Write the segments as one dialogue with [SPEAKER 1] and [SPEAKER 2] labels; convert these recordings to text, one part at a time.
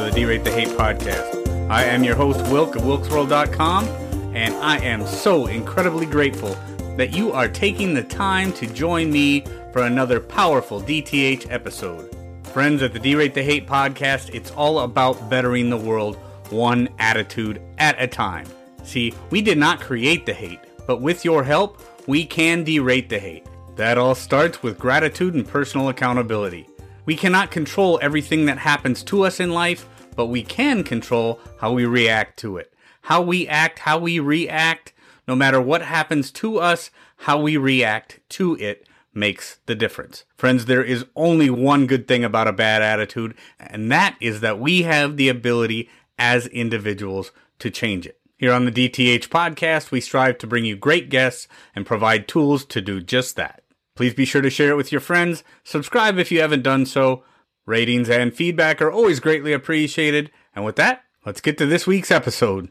[SPEAKER 1] The D-Rate the Hate podcast. I am your host, Wilk of WilksWorld.com, and I am so incredibly grateful that you are taking the time to join me for another powerful DTH episode. Friends, at the D-Rate the Hate podcast, it's all about bettering the world one attitude at a time. See, we did not create the hate, but with your help, we can derate the hate. That all starts with gratitude and personal accountability. We cannot control everything that happens to us in life, but we can control how we react to it. How we act, how we react, no matter what happens to us, how we react to it makes the difference. Friends, there is only one good thing about a bad attitude, and that is that we have the ability as individuals to change it. Here on the DTH podcast, we strive to bring you great guests and provide tools to do just that. Please be sure to share it with your friends. Subscribe if you haven't done so. Ratings and feedback are always greatly appreciated. And with that, let's get to this week's episode.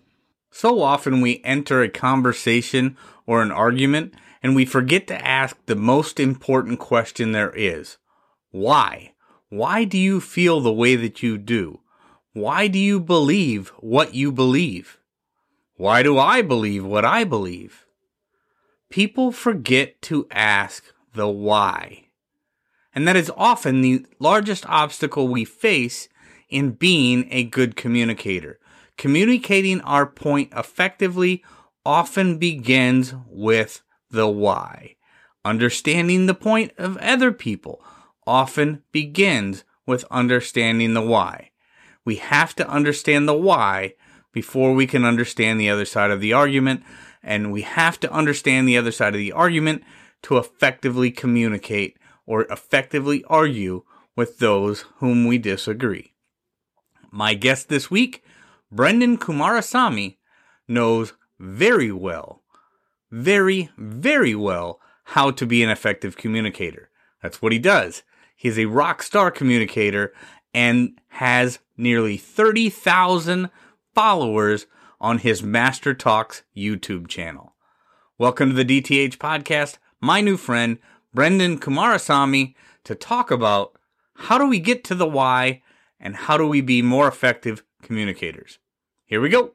[SPEAKER 1] So often we enter a conversation or an argument and we forget to ask the most important question there is. Why? Why do you feel the way that you do? Why do you believe what you believe? Why do I believe what I believe? People forget to ask the why. And that is often the largest obstacle we face in being a good communicator. Communicating our point effectively often begins with the why. Understanding the point of other people often begins with understanding the why. We have to understand the why before we can understand the other side of the argument, and we have to understand the other side of the argument to effectively communicate or effectively argue with those whom we disagree. My guest this week, Brenden Kumarasamy, knows very well, very, very well how to be an effective communicator. That's what he does. He's a rock star communicator and has nearly 30,000 followers on his Master Talks YouTube channel. Welcome to the DTH podcast my new friend, Brenden Kumarasamy, to talk about how do we get to the why and how do we be more effective communicators. Here we go.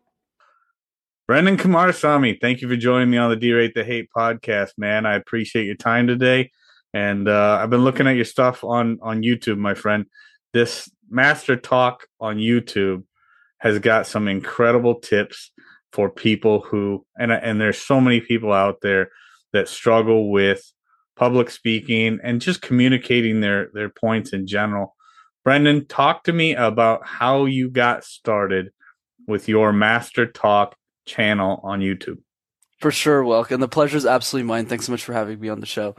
[SPEAKER 1] Brenden Kumarasamy, thank you for joining me on the D-Rate the Hate podcast, man. I appreciate your time today. And uh, I've been looking at your stuff on, on YouTube, my friend. This Master Talk on YouTube has got some incredible tips for people who, and, and there's so many people out there that struggle with public speaking and just communicating their their points in general. Brenden, talk to me about how you got started with your Master Talk channel on YouTube.
[SPEAKER 2] For sure, welcome. The pleasure is absolutely mine. Thanks so much for having me on the show.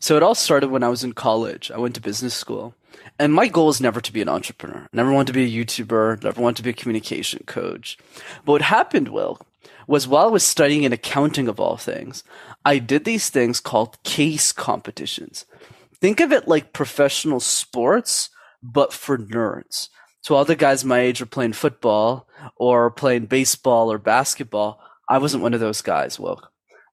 [SPEAKER 2] So it all started when I was in college. I went to business school. And my goal is never to be an entrepreneur. Never want to be a YouTuber. Never want to be a communication coach. But what happened, Will, was while I was studying in accounting of all things, I did these things called case competitions. Think of it like professional sports, but for nerds. So all the guys my age were playing football or playing baseball or basketball. I wasn't one of those guys, Wilk.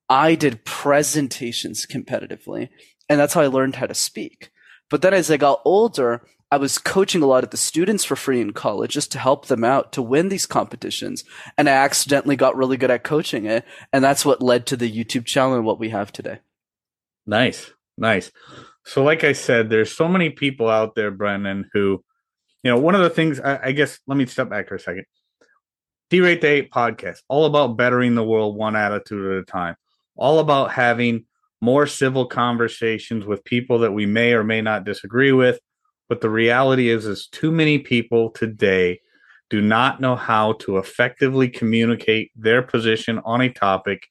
[SPEAKER 2] I did presentations competitively, and that's how I learned how to speak. But then as I got older, I was coaching a lot of the students for free in college just to help them out to win these competitions. And I accidentally got really good at coaching it. And that's what led to the YouTube channel and what we have today.
[SPEAKER 1] Nice. Nice. So, like I said, there's so many people out there, Brenden, who, you know, one of the things, I, I guess, let me step back for a second. D-Rate the Hate podcast, all about bettering the world one attitude at a time, all about having more civil conversations with people that we may or may not disagree with but the reality is, is too many people today do not know how to effectively communicate their position on a topic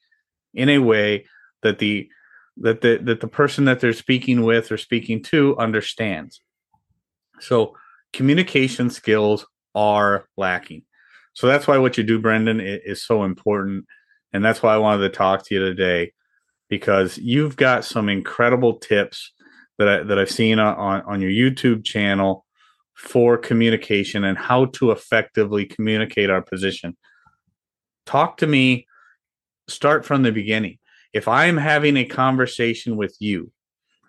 [SPEAKER 1] in a way that the that the that the person that they're speaking with or speaking to understands. So communication skills are lacking. So that's why what you do, Brenden, is so important. And that's why I wanted to talk to you today because you've got some incredible tips that I, that I've seen on on your YouTube channel for communication and how to effectively communicate our position. Talk to me. Start from the beginning. If I am having a conversation with you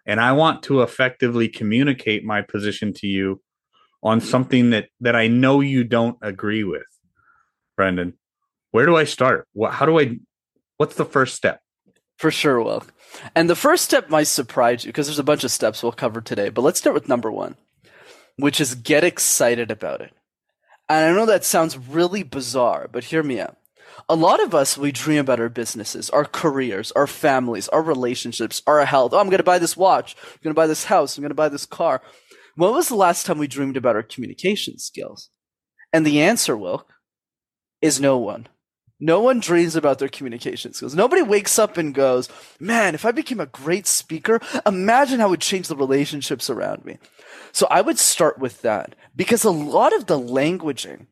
[SPEAKER 1] and I want to effectively communicate my position to you, on something that that I know you don't agree with, Brenden, where do I start? What, how do I? What's the first step?
[SPEAKER 2] For sure, Will. And the first step might surprise you because there's a bunch of steps we'll cover today. But let's start with number one, which is get excited about it. And I know that sounds really bizarre, but hear me out. A lot of us, we dream about our businesses, our careers, our families, our relationships, our health. Oh, I'm going to buy this watch. I'm going to buy this house. I'm going to buy this car. When was the last time we dreamed about our communication skills? And the answer, Wilk, is no one. No one dreams about their communication skills. Nobody wakes up and goes, man, if I became a great speaker, imagine how it would change the relationships around me. So I would start with that because a lot of the languaging,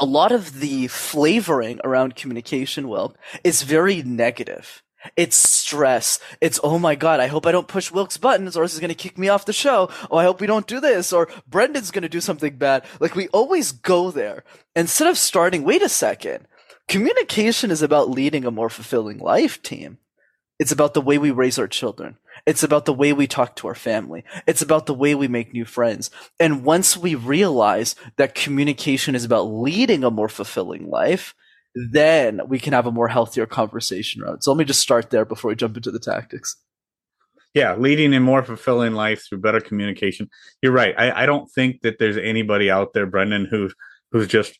[SPEAKER 2] a lot of the flavoring around communication, well, is very negative. It's stress. It's, oh my God, I hope I don't push Wilk's buttons or else he's going to kick me off the show. Oh, I hope we don't do this or Brenden's going to do something bad. Like we always go there instead of starting, wait a second. Communication is about leading a more fulfilling life team. It's about the way we raise our children. It's about the way we talk to our family. It's about the way we make new friends. And once we realize that communication is about leading a more fulfilling life, then we can have a more healthier conversation around. So let me just start there before we jump into the tactics.
[SPEAKER 1] Yeah, leading a more fulfilling life through better communication. You're right. I, I don't think that there's anybody out there, Brenden, who who's just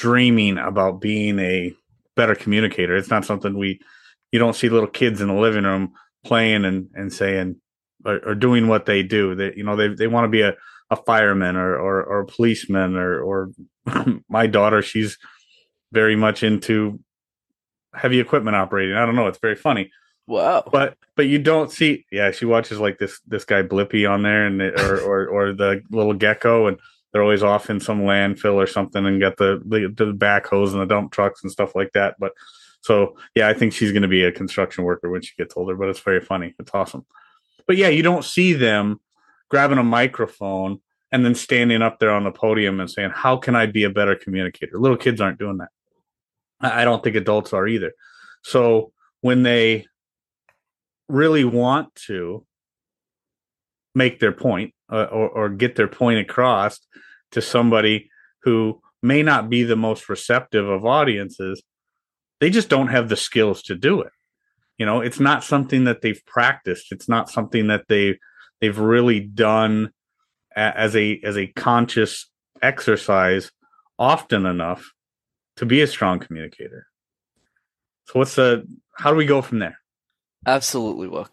[SPEAKER 1] dreaming about being a better communicator. It's not something we you don't see little kids in the living room playing and, and saying or, or doing what they do. That you know they they want to be a, a fireman or, or or a policeman or or my daughter she's very much into heavy equipment operating. I don't know. It's very funny.
[SPEAKER 2] Wow.
[SPEAKER 1] But but you don't see. Yeah, she watches like this this guy Blippi on there, and or or or the little gecko, and they're always off in some landfill or something, and get the the, the backhoes and the dump trucks and stuff like that. But so yeah, I think she's going to be a construction worker when she gets older. But it's very funny. It's awesome. But yeah, you don't see them grabbing a microphone and then standing up there on the podium and saying, "How can I be a better communicator?" Little kids aren't doing that. I don't think adults are either. So when they really want to make their point, uh, or, or get their point across to somebody who may not be the most receptive of audiences, they just don't have the skills to do it. You know, it's not something that they've practiced. It's not something that they they've really done as a as a conscious exercise often enough to be a strong communicator. So what's the how do we go from there?
[SPEAKER 2] Absolutely, Will.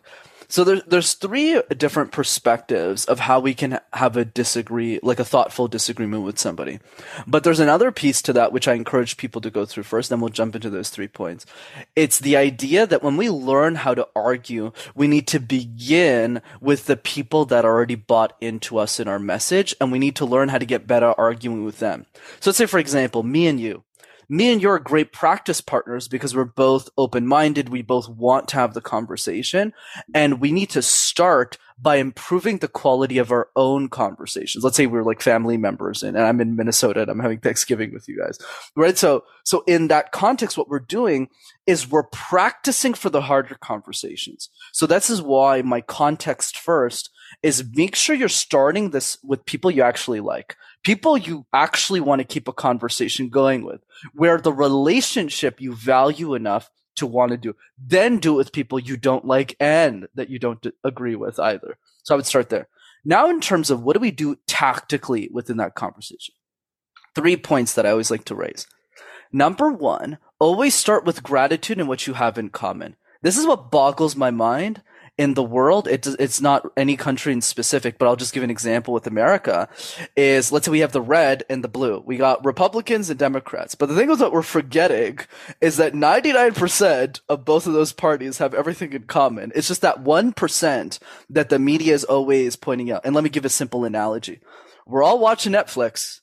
[SPEAKER 2] So there's there's three different perspectives of how we can have a disagree, like a thoughtful disagreement with somebody. But there's another piece to that which I encourage people to go through first, then we'll jump into those three points. It's the idea that when we learn how to argue, we need to begin with the people that already bought into us in our message, and we need to learn how to get better arguing with them. So let's say, for example, me and you me and you are great practice partners because we're both open minded. We both want to have the conversation and we need to start by improving the quality of our own conversations. Let's say we're like family members and, and I'm in Minnesota and I'm having Thanksgiving with you guys, right? So, so in that context, what we're doing is we're practicing for the harder conversations. So this is why my context first is make sure you're starting this with people you actually like people you actually want to keep a conversation going with, where the relationship you value enough to want to do. Then do it with people you don't like and that you don't agree with either. So I would start there. Now, in terms of what do we do tactically within that conversation? Three points that I always like to raise. Number one, always start with gratitude and what you have in common. This is what boggles my mind in the world, it's it's not any country in specific, but I'll just give an example with America. Is let's say we have the red and the blue. We got Republicans and Democrats. But the thing is that we're forgetting is that 99% of both of those parties have everything in common. It's just that 1% that the media is always pointing out. And let me give a simple analogy. We're all watching Netflix.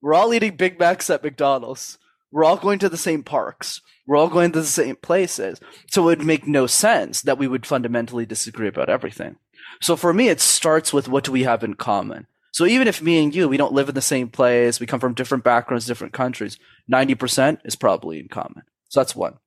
[SPEAKER 2] We're all eating Big Macs at McDonald's. We're all going to the same parks. We're all going to the same places. So it would make no sense that we would fundamentally disagree about everything. So for me, it starts with what do we have in common? So even if me and you, we don't live in the same place, we come from different backgrounds, different countries, 90% is probably in common. So that's one.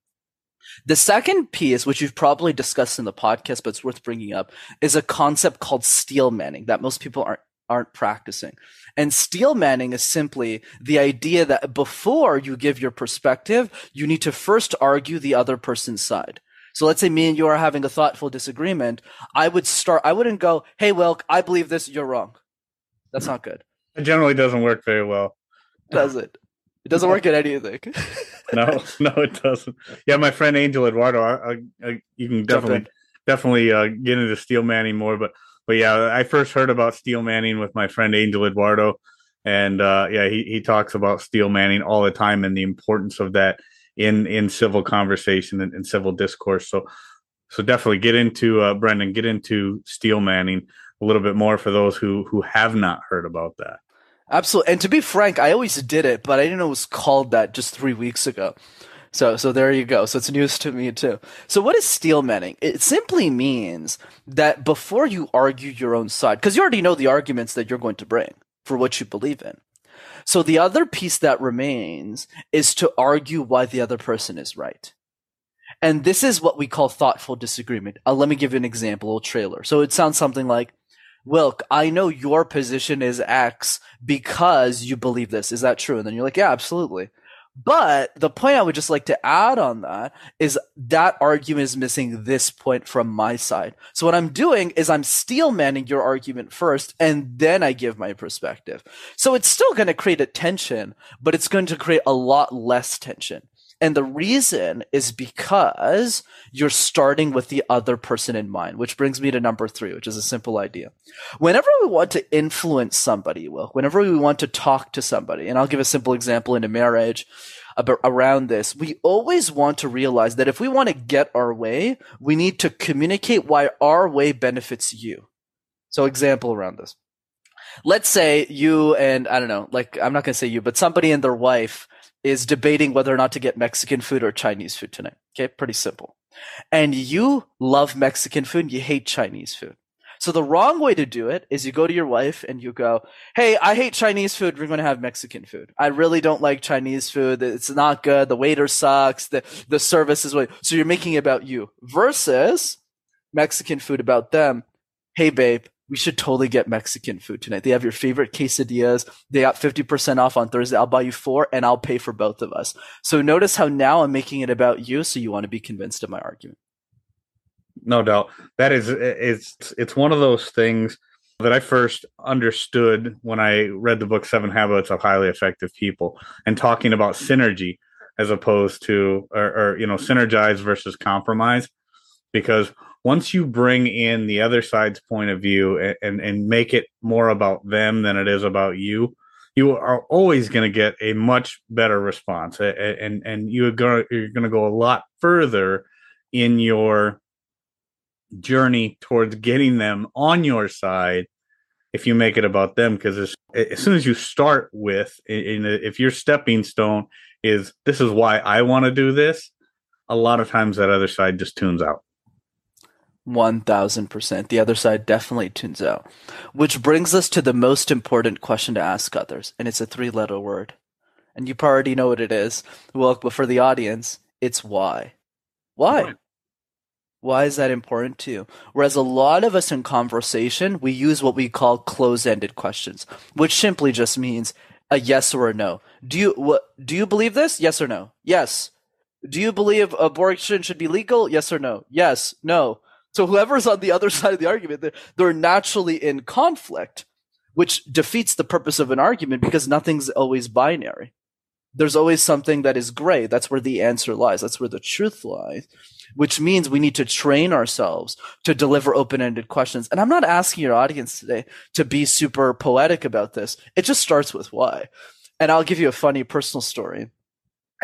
[SPEAKER 2] The second piece, which you've probably discussed in the podcast, but it's worth bringing up, is a concept called steel manning that most people aren't aren't practicing. And steel manning is simply the idea that before you give your perspective, you need to first argue the other person's side. So let's say me and you are having a thoughtful disagreement. I would start, I wouldn't go, Hey, Wilk, I believe this, you're wrong. That's not good.
[SPEAKER 1] It generally doesn't work very well.
[SPEAKER 2] Does it? It doesn't work at anything.
[SPEAKER 1] no, no, it doesn't. Yeah, my friend Angel Eduardo, I, I, you can definitely definitely uh, get into steel manning more, but but yeah, I first heard about steel manning with my friend Angel Eduardo, and uh, yeah, he he talks about steel manning all the time and the importance of that in in civil conversation and, and civil discourse. So so definitely get into uh, Brenden, get into steel manning a little bit more for those who who have not heard about that.
[SPEAKER 2] Absolutely. And to be frank, I always did it, but I didn't know it was called that just three weeks ago. So, so there you go. So it's news to me too. So what is steel manning? It simply means that before you argue your own side, because you already know the arguments that you're going to bring for what you believe in. So the other piece that remains is to argue why the other person is right. And this is what we call thoughtful disagreement. Uh, let me give you an example, a trailer. So it sounds something like, Wilk, I know your position is X because you believe this. Is that true? And then you're like, yeah, absolutely. But the point I would just like to add on that is that argument is missing this point from my side. So what I'm doing is I'm steel manning your argument first and then I give my perspective. So it's still going to create a tension, but it's going to create a lot less tension. And the reason is because you're starting with the other person in mind, which brings me to number three, which is a simple idea. Whenever we want to influence somebody, well, whenever we want to talk to somebody, and I'll give a simple example in a marriage around this, we always want to realize that if we want to get our way, we need to communicate why our way benefits you. So example around this. Let's say you and I don't know, like I'm not going to say you, but somebody and their wife is debating whether or not to get Mexican food or Chinese food tonight. Okay, pretty simple. And you love Mexican food, you hate Chinese food. So the wrong way to do it is you go to your wife and you go, "Hey, I hate Chinese food. We're going to have Mexican food. I really don't like Chinese food. It's not good. The waiter sucks. The the service is way." So you're making it about you versus Mexican food about them. Hey, babe, we should totally get Mexican food tonight. They have your favorite quesadillas. They got 50% off on Thursday. I'll buy you four and I'll pay for both of us. So notice how now I'm making it about you. So you want to be convinced of my argument.
[SPEAKER 1] No doubt. That is, it's, it's one of those things that I first understood when I read the book Seven Habits of Highly Effective People and talking about synergy as opposed to, or, or you know, synergize versus compromise. Because once you bring in the other side's point of view and, and, and make it more about them than it is about you, you are always going to get a much better response, and and you're going you're going to go a lot further in your journey towards getting them on your side if you make it about them because as, as soon as you start with in, if your stepping stone is this is why i want to do this a lot of times that other side just tunes out
[SPEAKER 2] 1000%. The other side definitely tunes out. Which brings us to the most important question to ask others, and it's a three letter word. And you already know what it is. Well, but for the audience, it's why. Why? Why is that important to you? Whereas a lot of us in conversation, we use what we call close ended questions, which simply just means a yes or a no. Do you, what, do you believe this? Yes or no? Yes. Do you believe abortion should be legal? Yes or no? Yes. No. So whoever's on the other side of the argument, they're, they're naturally in conflict, which defeats the purpose of an argument because nothing's always binary. There's always something that is gray. That's where the answer lies. That's where the truth lies, which means we need to train ourselves to deliver open-ended questions. And I'm not asking your audience today to be super poetic about this. It just starts with why. And I'll give you a funny personal story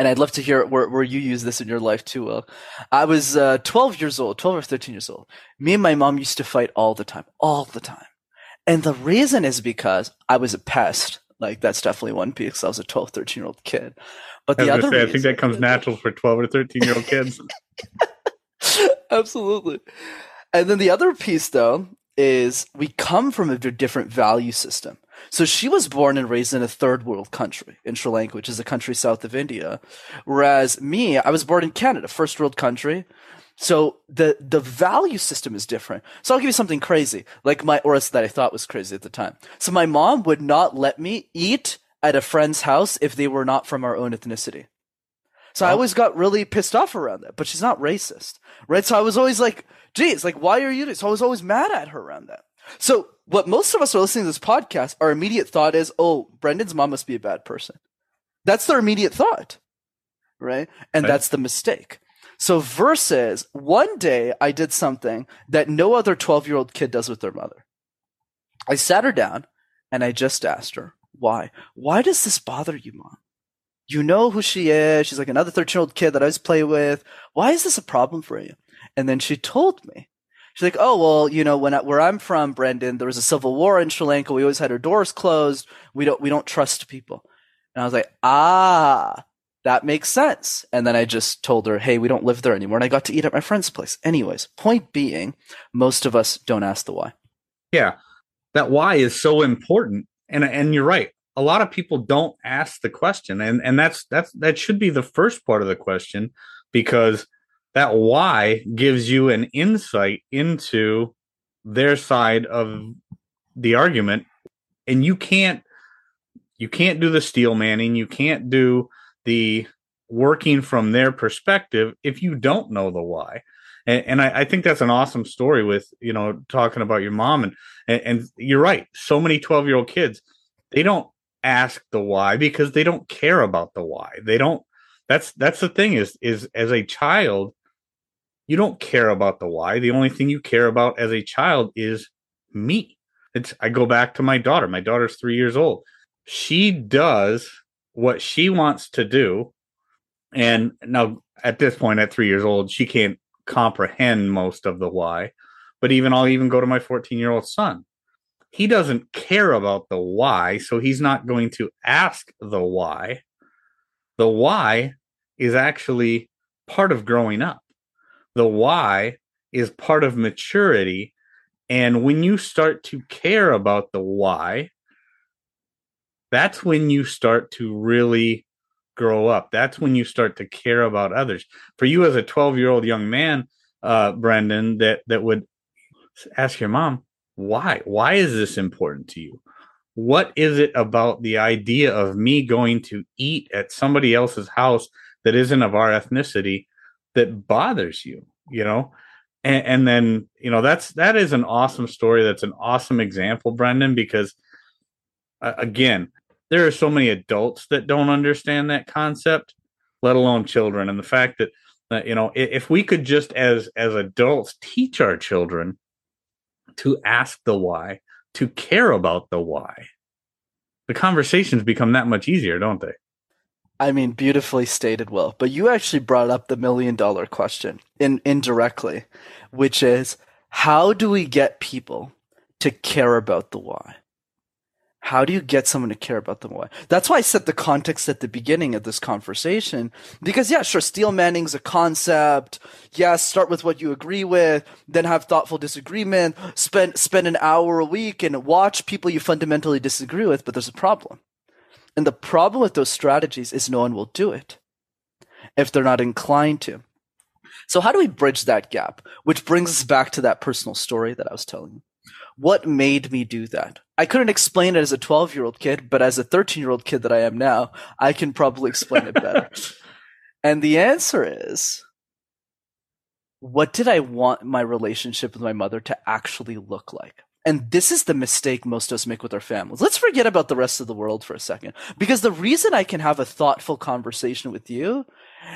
[SPEAKER 2] and I'd love to hear where, where you use this in your life too, Will. I was uh, 12 years old, 12 or 13 years old. Me and my mom used to fight all the time, all the time. And the reason is because I was a pest. Like, that's definitely one piece. I was a 12, 13 year old kid. But the other
[SPEAKER 1] say, reason, I think that comes natural for 12 or 13 year old kids.
[SPEAKER 2] Absolutely. And then the other piece, though, is we come from a different value system. So she was born and raised in a third world country, in Sri Lanka, which is a country south of India. Whereas me, I was born in Canada, first world country. So the the value system is different. So I'll give you something crazy, like my or that I thought was crazy at the time. So my mom would not let me eat at a friend's house if they were not from our own ethnicity. So I always got really pissed off around that, but she's not racist, right? So I was always like, geez, like, why are you doing? So I was always mad at her around that. So what most of us are listening to this podcast, our immediate thought is, oh, Brenden's mom must be a bad person. That's their immediate thought, right? And
[SPEAKER 1] Right.
[SPEAKER 2] that's the mistake. So versus one day I did something that no other 12 year old kid does with their mother. I sat her down and I just asked her, why? Why does this bother you, mom? You know who she is. She's like another 13 year old kid that I always play with. Why is this a problem for you? And then she told me. She's like, oh, well, you know, when I, where I'm from, Brenden, there was a civil war in Sri Lanka. We always had our doors closed. We don't, we don't trust people. And I was like, ah, that makes sense. And then I just told her, hey, we don't live there anymore. And I got to eat at my friend's place. Anyways, point being, most of us don't ask the why.
[SPEAKER 1] Yeah. That why is so important. And and you're right. A lot of people don't ask the question. And and that's that's that should be the first part of the question because that why gives you an insight into their side of the argument. And you can't you can't do the steel manning, you can't do the working from their perspective if you don't know the why. And, and I, I think that's an awesome story with you know talking about your mom and and, and you're right. So many 12 year old kids, they don't ask the why because they don't care about the why. They don't. That's that's the thing is is as a child, you don't care about the why. The only thing you care about as a child is me. It's I go back to my daughter. My daughter's three years old. She does what she wants to do, and now at this point, at three years old, she can't comprehend most of the why but even I'll even go to my 14 year old son. He doesn't care about the why, so he's not going to ask the why. The why is actually part of growing up. The why is part of maturity. And when you start to care about the why, that's when you start to really grow up. That's when you start to care about others. For you as a 12 year old young man, uh, Brenden, that, that would ask your mom why why is this important to you what is it about the idea of me going to eat at somebody else's house that isn't of our ethnicity that bothers you you know? And, and then you know that's that is an awesome story. That's an awesome example brenden because uh, again there are so many adults that don't understand that concept let alone children. And the fact that uh, you know i- if we could just as as adults teach our children to ask the why, to care about the why, the conversations become that much easier, don't they?
[SPEAKER 2] I mean, beautifully stated, Will. But you actually brought up the million dollar question in indirectly, which is how do we get people to care about the why? How do you get someone to care about the why? That's why I set the context at the beginning of this conversation. Because yeah, sure, steel manning's a concept. Yeah, start with what you agree with, then have thoughtful disagreement, spend spend an hour a week and watch people you fundamentally disagree with, but there's a problem. And the problem with those strategies is no one will do it if they're not inclined to. So how do we bridge that gap? Which brings us back to that personal story that I was telling you. What made me do that? I couldn't explain it as a 12 year old kid, but as a 13 year old kid that I am now, I can probably explain it better. and the answer is what did I want my relationship with my mother to actually look like? And this is the mistake most of us make with our families. Let's forget about the rest of the world for a second. Because the reason I can have a thoughtful conversation with you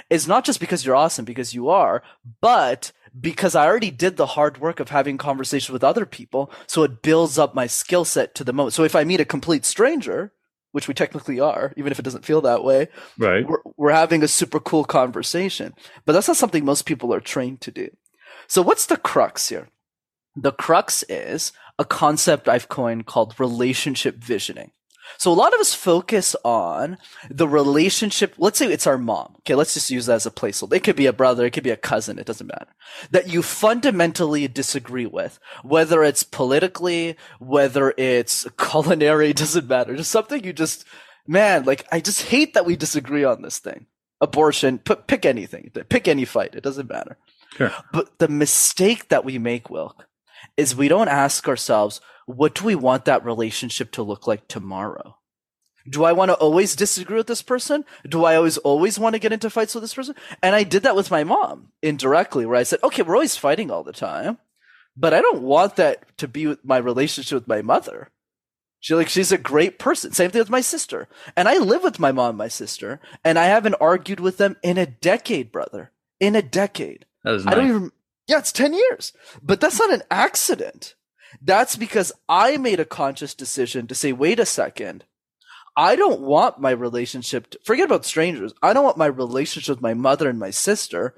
[SPEAKER 2] is not just because you're awesome, because you are, but because I already did the hard work of having conversations with other people. So it builds up my skill set to the moment. So if I meet a complete stranger, which we technically are, even if it doesn't feel that way,
[SPEAKER 1] Right.
[SPEAKER 2] we're, we're having a super cool conversation. But that's not something most people are trained to do. So what's the crux here? The crux is a concept I've coined called relationship visioning. So a lot of us focus on the relationship. Let's say it's our mom. Okay. Let's just use that as a placeholder. It could be a brother. It could be a cousin. It doesn't matter that you fundamentally disagree with, whether it's politically, whether it's culinary, doesn't matter. Just something you just, man, like I just hate that we disagree on this thing. Abortion, put, pick anything, pick any fight. It doesn't matter.
[SPEAKER 1] Sure.
[SPEAKER 2] But the mistake that we make, Wilk, is we don't ask ourselves, what do we want that relationship to look like tomorrow? Do I want to always disagree with this person? Do I always always want to get into fights with this person? And I did that with my mom indirectly, where I said, okay, we're always fighting all the time, but I don't want that to be my relationship with my mother. She like she's a great person. Same thing with my sister. And I live with my mom and my sister, and I haven't argued with them in a decade, brother. In a decade.
[SPEAKER 1] That is nice.
[SPEAKER 2] I don't even Yeah, it's 10 years. But that's not an accident. That's because I made a conscious decision to say, wait a second. I don't want my relationship, to, forget about strangers. I don't want my relationship with my mother and my sister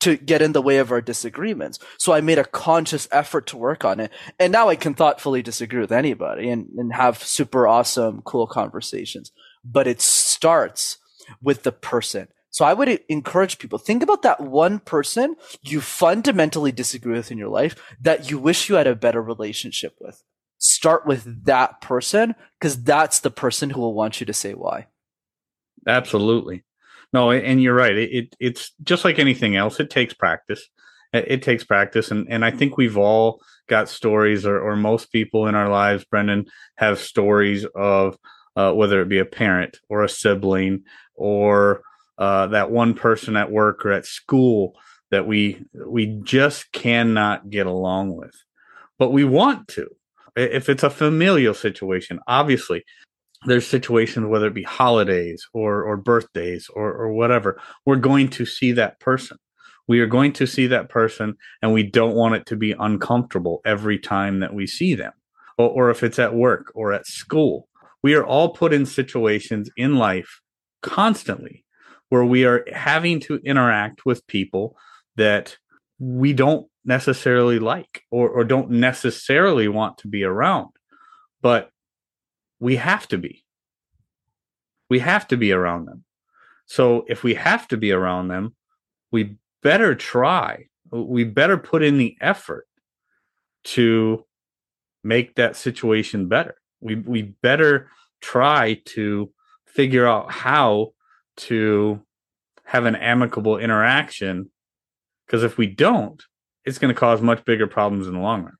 [SPEAKER 2] to get in the way of our disagreements. So I made a conscious effort to work on it. And now I can thoughtfully disagree with anybody and, and have super awesome, cool conversations. But it starts with the person. So I would encourage people, think about that one person you fundamentally disagree with in your life that you wish you had a better relationship with start with that person because that's the person who will want you to say why.
[SPEAKER 1] Absolutely. No, and you're right. It, it it's just like anything else. It takes practice. It, it, takes practice, and and I think we've all got stories, or or most people in our lives, Brenden, have stories of uh, whether it be a parent or a sibling or uh, that one person at work or at school that we we just cannot get along with, but we want to if it's a familial situation, obviously there's situations, whether it be holidays or, or birthdays or, or whatever, we're going to see that person. We are going to see that person and we don't want it to be uncomfortable every time that we see them. Or, or if it's at work or at school, we are all put in situations in life constantly where we are having to interact with people that we don't necessarily like or, or don't necessarily want to be around. But we have to be. We have to be around them. So if we have to be around them, we better try. We better put in the effort to make that situation better. We we better try to figure out how to have an amicable interaction because if we don't, it's going to cause much bigger problems in the long run.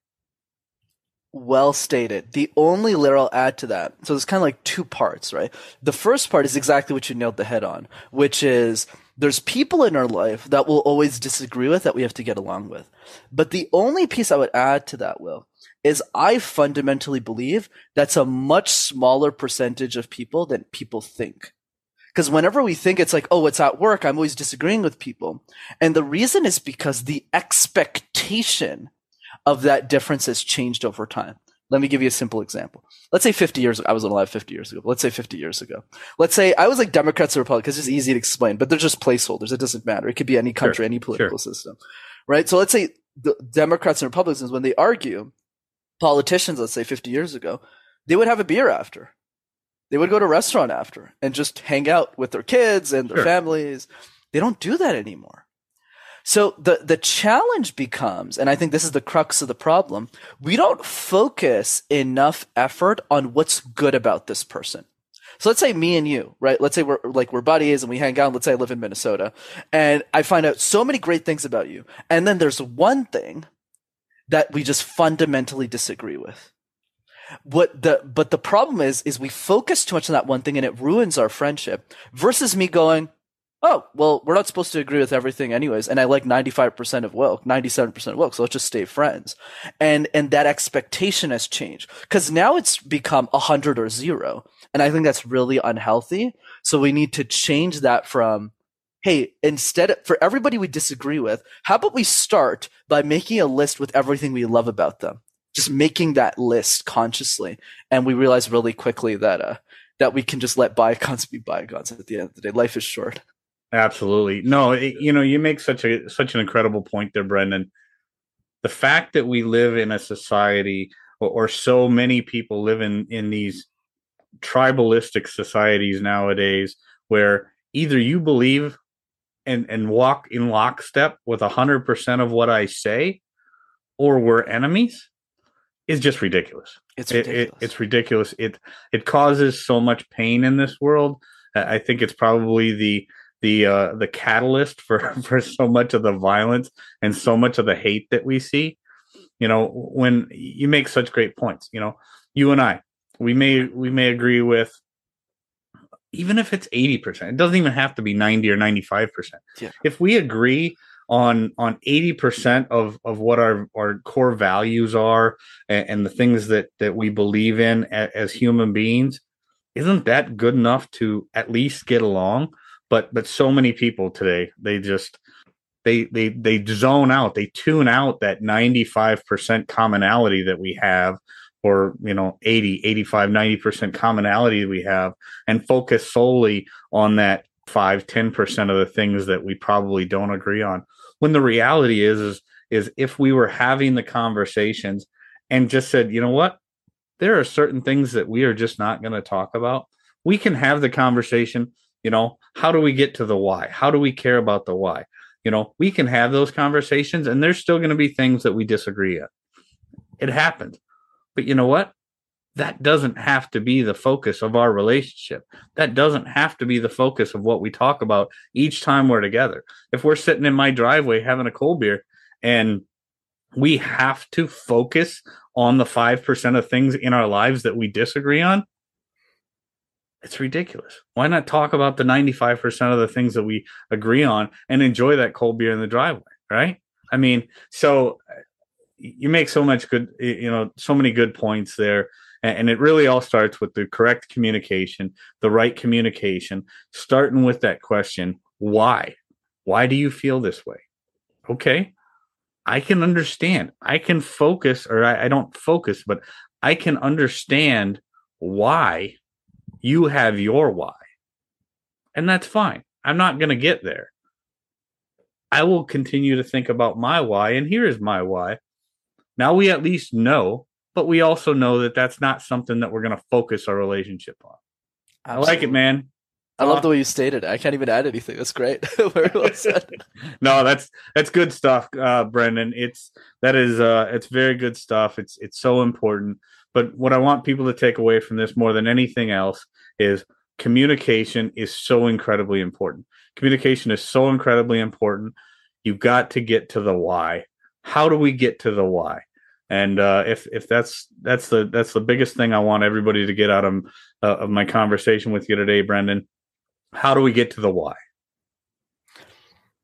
[SPEAKER 2] Well stated. The only layer I'll add to that, so it's kind of like two parts, right? The first part is exactly what you nailed the head on, which is there's people in our life that we'll always disagree with that we have to get along with. But the only piece I would add to that, Will, is I fundamentally believe that's a much smaller percentage of people than people think. Because whenever we think it's like, oh, it's at work, I'm always disagreeing with people. And the reason is because the expectation of that difference has changed over time. Let me give you a simple example. Let's say 50 years ago, I wasn't alive 50 years ago, let's say 50 years ago. Let's say I was like Democrats or Republicans, it's easy to explain, but they're just placeholders. It doesn't matter. It could be any country, sure, any political sure. system, right? So let's say the Democrats and Republicans, when they argue, politicians, let's say 50 years ago, they would have a beer after they would go to a restaurant after and just hang out with their kids and their sure. families. They don't do that anymore. So the, the challenge becomes, and I think this is the crux of the problem, we don't focus enough effort on what's good about this person. So let's say me and you, right? Let's say we're like we're buddies and we hang out. Let's say I live in Minnesota and I find out so many great things about you. And then there's one thing that we just fundamentally disagree with what the but the problem is is we focus too much on that one thing and it ruins our friendship versus me going oh well we're not supposed to agree with everything anyways. And i like 95% of wilk 97% of wilk so let's just stay friends. And and that expectation has changed because now it's become 100 or 0 and i think that's really unhealthy. So we need to change that from hey instead for everybody we disagree with how about we start by making a list with everything we love about them just making that list consciously. And we realized really quickly that, uh, that we can just let bygones be bygones at the end of the day. Life is short.
[SPEAKER 1] Absolutely. No, it, you know, you make such a, such an incredible point there, Brenden. The fact that we live in a society or, or so many people live in, in these tribalistic societies nowadays where either you believe and, and walk in lockstep with a hundred percent of what I say, or we're enemies is just ridiculous.
[SPEAKER 2] It's ridiculous.
[SPEAKER 1] It, it, it's ridiculous. It it causes so much pain in this world. I think it's probably the the uh, the catalyst for for so much of the violence and so much of the hate that we see. You know, when you make such great points, you know, you and I, we may we may agree with even if it's 80%, it doesn't even have to be 90 or 95%.
[SPEAKER 2] Yeah.
[SPEAKER 1] If we agree on on 80% of of what our our core values are and, and the things that that we believe in as, as human beings, isn't that good enough to at least get along? But but so many people today, they just they they they zone out, they tune out that 95% commonality that we have or you know 80 85 90% commonality we have and focus solely on that 5 10% of the things that we probably don't agree on when the reality is is is if we were having the conversations and just said you know what? There are certain things that we are just not going to talk about. We can have the conversation you know how do we get to the why? How do we care about the why? You know we can have those conversations and there's still going to be things that we disagree on. It happens but you know what? That doesn't have to be the focus of our relationship. That doesn't have to be the focus of what we talk about each time we're together. If we're sitting in my driveway having a cold beer and we have to focus on the 5% of things in our lives that we disagree on, it's ridiculous. Why not talk about the 95% of the things that we agree on and enjoy that cold beer in the driveway, right? I mean, so uh, you make so much good, you know, so many good points there. And it really all starts with the correct communication, the right communication, starting with that question why? Why do you feel this way? Okay. I can understand. I can focus, or I, I don't focus, but I can understand why you have your why. And that's fine. I'm not going to get there. I will continue to think about my why. And here is my why. Now we at least know, but we also know that that's not something that we're going to focus our relationship on. Absolutely. I like it, man.
[SPEAKER 2] I love the way you stated it. I can't even add anything. That's great. Well
[SPEAKER 1] no, that's that's good stuff, uh, Brenden. It's that is uh, it's very good stuff. It's it's so important. But what I want people to take away from this more than anything else is communication is so incredibly important. Communication is so incredibly important. You've got to get to the why how do we get to the why? And uh, if if that's that's the that's the biggest thing I want everybody to get out of uh, of my conversation with you today, Brenden. How do we get to the why?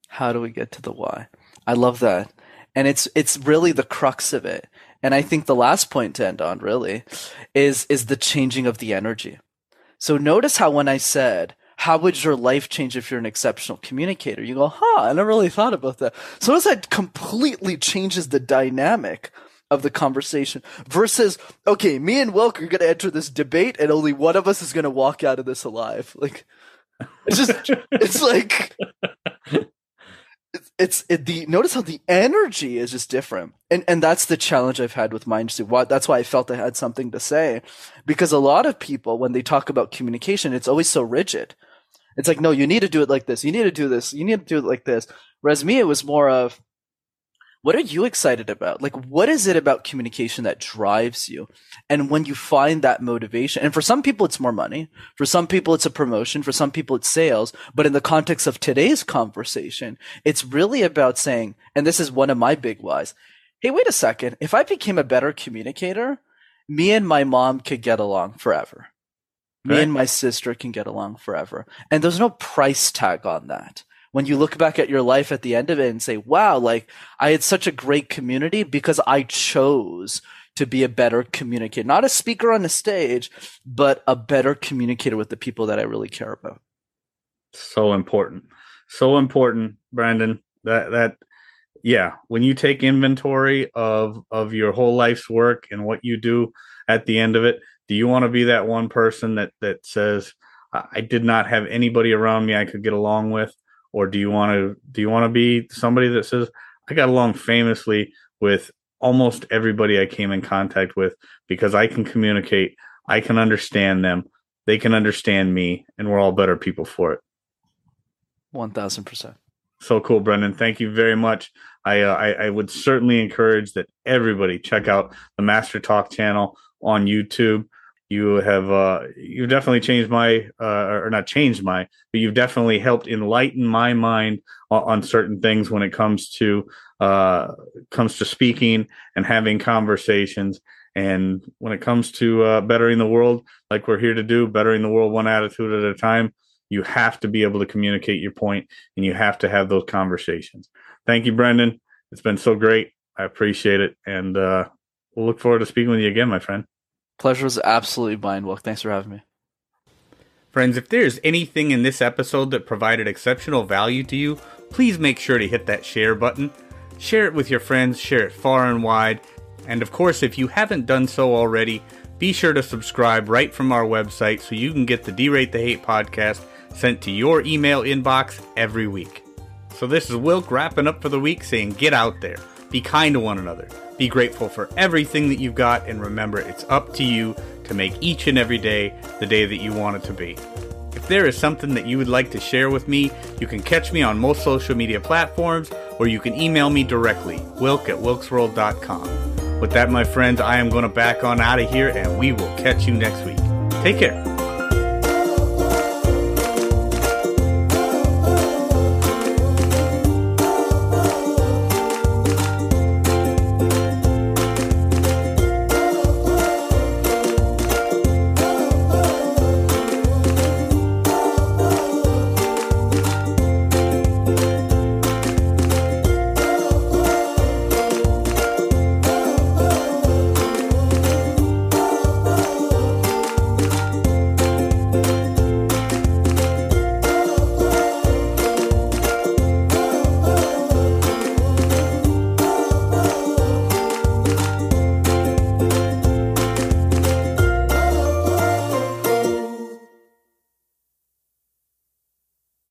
[SPEAKER 2] How do we get to the why? I love that, and it's it's really the crux of it. And I think the last point to end on really is is the changing of the energy. So notice how when I said how would your life change if you're an exceptional communicator? You go, huh, I never really thought about that. So that completely changes the dynamic of the conversation versus, okay, me and Wilk are going to enter this debate and only one of us is going to walk out of this alive. Like, it's just, it's like, it's, it's it, the, notice how the energy is just different. And, and that's the challenge I've had with Mind Why, that's why I felt I had something to say because a lot of people, when they talk about communication, it's always so rigid it's like, no, you need to do it like this. You need to do this. You need to do it like this. Whereas me, it was more of, what are you excited about? Like, what is it about communication that drives you? And when you find that motivation, and for some people, it's more money. For some people, it's a promotion. For some people, it's sales. But in the context of today's conversation, it's really about saying, and this is one of my big whys. Hey, wait a second. If I became a better communicator, me and my mom could get along forever. Me and my sister can get along forever. And there's no price tag on that. When you look back at your life at the end of it and say, wow, like I had such a great community because I chose to be a better communicator, not a speaker on the stage, but a better communicator with the people that I really care about.
[SPEAKER 1] So important. So important, Brenden. That, that, yeah, when you take inventory of, of your whole life's work and what you do at the end of it, do you want to be that one person that that says I did not have anybody around me I could get along with, or do you want to do you want to be somebody that says I got along famously with almost everybody I came in contact with because I can communicate, I can understand them, they can understand me, and we're all better people for it.
[SPEAKER 2] One thousand percent.
[SPEAKER 1] So cool, Brenden. Thank you very much. I, uh, I, I would certainly encourage that everybody check out the Master Talk channel on YouTube. You have uh, you've definitely changed my uh, or not changed my, but you've definitely helped enlighten my mind on, on certain things when it comes to uh, comes to speaking and having conversations. And when it comes to uh, bettering the world, like we're here to do, bettering the world one attitude at a time, you have to be able to communicate your point and you have to have those conversations. Thank you, Brenden. It's been so great. I appreciate it. And uh, we'll look forward to speaking with you again, my friend.
[SPEAKER 2] Pleasure was absolutely mine, Wilk. Thanks for having me.
[SPEAKER 1] Friends, if there's anything in this episode that provided exceptional value to you, please make sure to hit that share button. Share it with your friends, share it far and wide. And of course, if you haven't done so already, be sure to subscribe right from our website so you can get the Derate the Hate podcast sent to your email inbox every week. So this is Wilk wrapping up for the week saying get out there, be kind to one another, be grateful for everything that you've got, and remember it's up to you to make each and every day the day that you want it to be. If there is something that you would like to share with me, you can catch me on most social media platforms or you can email me directly, wilk at wilksworld.com. With that, my friends, I am going to back on out of here and we will catch you next week. Take care.